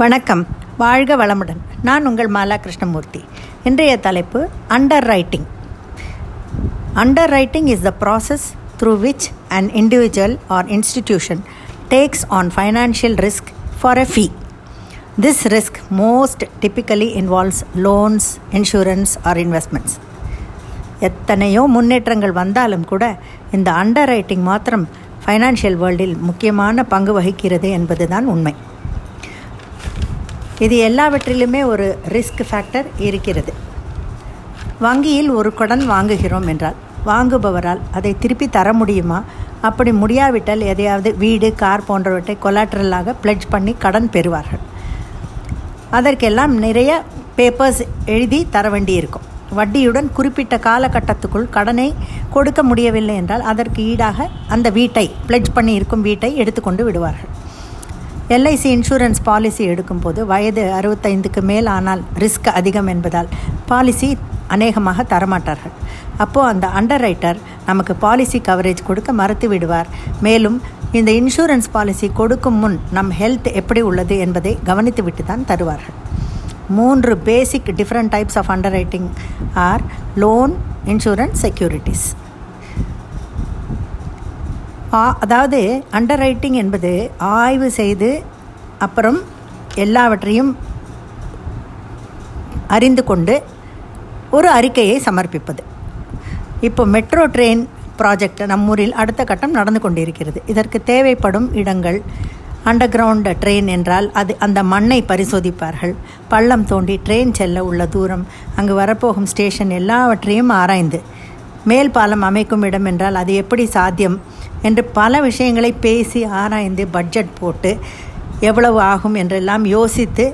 வணக்கம். வாழ்க வளமுடன். நான் உங்கள் மாலா கிருஷ்ணமூர்த்தி. இன்றைய தலைப்பு underwriting underwriting is the process through which an individual or institution takes on financial risk for a fee this risk most typically involves loans insurance or investments எத்தனையோ முன்னேற்றங்கள் வந்தாலும் கூட இந்த அண்டர் ரைட்டிங் மாத்திரம் ஃபைனான்ஷியல் வேர்ல்டில் முக்கியமான பங்கு வகிக்கிறது என்பதுதான் உண்மை. இது எல்லாவற்றிலுமே ஒரு ரிஸ்க் ஃபேக்டர் இருக்கிறது. வங்கியில் ஒரு கடன் வாங்குகிறோம் என்றால் வாங்குபவரால் அதை திருப்பி தர முடியுமா? அப்படி முடியாவிட்டால் எதையாவது வீடு கார் போன்றவற்றை கொலாட்ரலாக பிளட்ஜ் பண்ணி கடன் பெறுவார்கள். அதற்கெல்லாம் நிறைய பேப்பர்ஸ் எழுதி தர வேண்டியிருக்கும். வட்டியுடன் குறிப்பிட்ட காலகட்டத்துக்குள் கடனை கொடுக்க முடியவில்லை என்றால் அதற்கு ஈடாக அந்த வீட்டை பிளட்ஜ் பண்ணி இருக்கும் வீட்டை எடுத்துக்கொண்டு விடுவார்கள். எல்ஐசி இன்சூரன்ஸ் பாலிசி எடுக்கும்போது வயது அறுபத்தைந்துக்கு மேல் ஆனால் ரிஸ்க் அதிகம் என்பதால் பாலிசி அநேகமாக தரமாட்டார்கள். அப்போது அந்த அண்டர் ரைட்டர் நமக்கு பாலிசி கவரேஜ் கொடுக்க மறுத்து விடுவார். மேலும் இந்த இன்சூரன்ஸ் பாலிசி கொடுக்கும் முன் நம் ஹெல்த் எப்படி உள்ளது என்பதை கவனித்துவிட்டு தான் தருவார்கள். மூன்று basic different types of underwriting are loan insurance securities அதாவது அண்டர் ரைட்டிங் என்பது ஆய்வு செய்து அப்புறம் எல்லாவற்றையும் அறிந்து கொண்டு ஒரு அறிக்கையை சமர்ப்பிப்பது. இப்போ மெட்ரோ ட்ரெயின் ப்ராஜெக்ட் நம்மூரில் அடுத்த கட்டம் நடந்து கொண்டிருக்கிறது. இதற்கு தேவைப்படும் இடங்கள் அண்டர் கிரவுண்ட் ட்ரெயின் என்றால் அது அந்த மண்ணை பரிசோதிப்பார்கள். பள்ளம் தோண்டி ட்ரெயின் செல்ல உள்ள தூரம் அங்கு வரப்போகும் ஸ்டேஷன் எல்லாவற்றையும் ஆராய்ந்து மேல் பாலம் அமைக்கும் இடம் என்றால் அது எப்படி சாத்தியம் என்று பல விஷயங்களை பேசி ஆராய்ந்து பட்ஜெட் போட்டு எவ்வளவு ஆகும் என்றெல்லாம் யோசித்து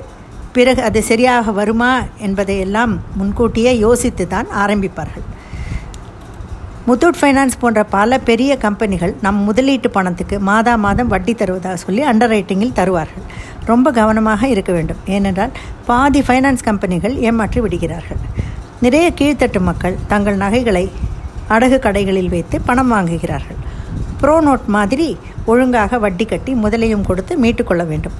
பிறகு அது சரியாக வருமா என்பதையெல்லாம் முன்கூட்டியே யோசித்து தான் ஆரம்பிப்பார்கள். முத்தூட் ஃபைனான்ஸ் போன்ற பல பெரிய கம்பெனிகள் நம் முதலீட்டு பணத்துக்கு மாதா மாதம் வட்டி தருவதாக சொல்லி அண்டர் ரைட்டிங்கில் தருவார்கள். ரொம்ப கவனமாக இருக்க வேண்டும். ஏனென்றால் பாதி ஃபைனான்ஸ் கம்பெனிகள் ஏமாற்றி விடுகிறார்கள். நிறைய கீழ்த்தட்டு மக்கள் தங்கள் நகைகளை அடகு கடைகளில் வைத்து பணம் வாங்குகிறார்கள். ப்ரோ நோட் மாதிரி ஒழுங்காக வட்டி கட்டி முதலையும் கொடுத்து மீட்டுக்கொள்ள வேண்டும்.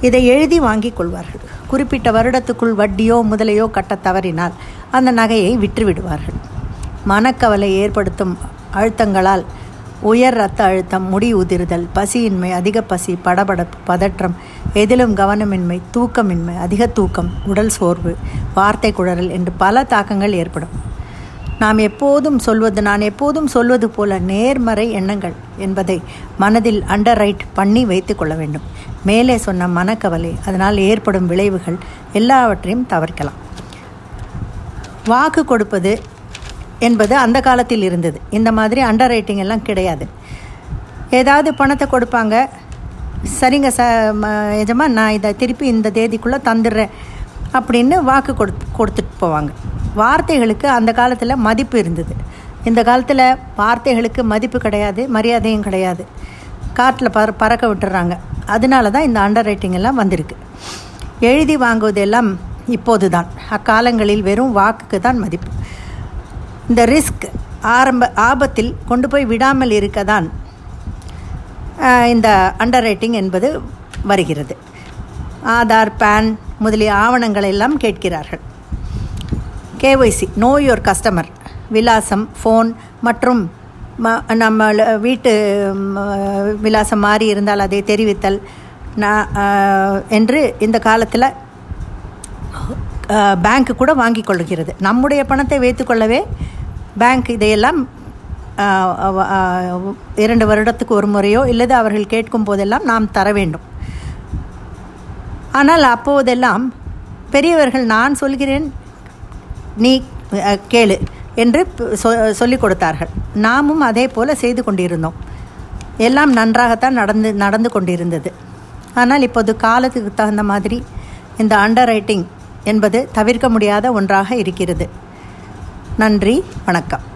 இதை எழுதி வாங்கிக் கொள்வார்கள். குறிப்பிட்ட வருடத்துக்குள் வட்டியோ முதலையோ கட்ட தவறினால் அந்த நகையை விற்றுவிடுவார்கள். மனக்கவலை ஏற்படுத்தும் அழுத்தங்களால் உயர் இரத்த அழுத்தம் முடி உதிர்தல் பசியின்மை அதிக பசி படபடப்பு பதற்றம் எதிலும் கவனமின்மை தூக்கமின்மை அதிக தூக்கம் உடல் சோர்வு வார்த்தை குழறல் என்று பல தாக்கங்கள் ஏற்படும். நாம் எப்போதும் சொல்வது நான் எப்போதும் சொல்வது போல நேர்மறை எண்ணங்கள் என்பதை மனதில் அண்டர் ரைட் பண்ணி வைத்து கொள்ள வேண்டும். மேலே சொன்ன மனக்கவலை அதனால் ஏற்படும் விளைவுகள் எல்லாவற்றையும் தவிர்க்கலாம். வாக்கு கொடுப்பது என்பது அந்த காலத்தில் இருந்தது. இந்த மாதிரி அண்டர் ரைட்டிங் எல்லாம் கிடையாது. ஏதாவது பணத்தை கொடுப்பாங்க. சரிங்க ச எஜமா நான் இதை திருப்பி இந்த தேதிக்குள்ளே தந்துடுறேன் அப்படின்னு வாக்கு கொடு கொடுத்துட்டு போவாங்க. வார்த்தைகளுக்கு அந்த காலத்தில் மதிப்பு இருந்தது. இந்த காலத்தில் வார்த்தைகளுக்கு மதிப்பு கிடையாது மரியாதையும் கிடையாது. காட்டில் பற பறக்க விட்டுறாங்க. அதனால தான் இந்த அண்டர் ரைட்டிங் எல்லாம் வந்திருக்கு. எழுதி வாங்குவதெல்லாம் இப்போது தான் அக்காலங்களில் வெறும் வாக்குக்கு தான் மதிப்பு. இந்த ரிஸ்க் ஆரம்ப ஆபத்தில் கொண்டு போய் விடாமல் இருக்க தான் இந்த அண்டர் ரைட்டிங் என்பது வருகிறது. ஆதார் பேன் முதலிய ஆவணங்களை எல்லாம் கேட்கிறார்கள். KYC know your customer. விலாசம் ஃபோன் மற்றும் ம நம்ம வீட்டு விலாசம் மாறி இருந்தால் அதை தெரிவித்தல். நான் என்று இந்த காலத்தில் பேங்க்கு கூட வாங்கி கொள்கிறது. நம்முடைய பணத்தை வைத்துக்கொள்ளவே பேங்க் இதையெல்லாம் இரண்டு வருடத்துக்கு ஒரு முறையோ இல்லது அவர்கள் கேட்கும் போதெல்லாம் நாம் தர வேண்டும். ஆனால் அப்போதெல்லாம் பெரியவர்கள் நான் சொல்கிறேன் நீ கேளு என்று சொ சொல்லிக் கொடுத்தார்கள். நாமும் அதே போல் செய்து கொண்டிருந்தோம். எல்லாம் நன்றாகத்தான் நடந்து நடந்து கொண்டிருந்தது. ஆனால் இப்போது காலத்துக்கு தகுந்த மாதிரி இந்த அண்டர் ரைட்டிங் என்பது தவிர்க்க முடியாத ஒன்றாக இருக்கிறது. நன்றி வணக்கம்.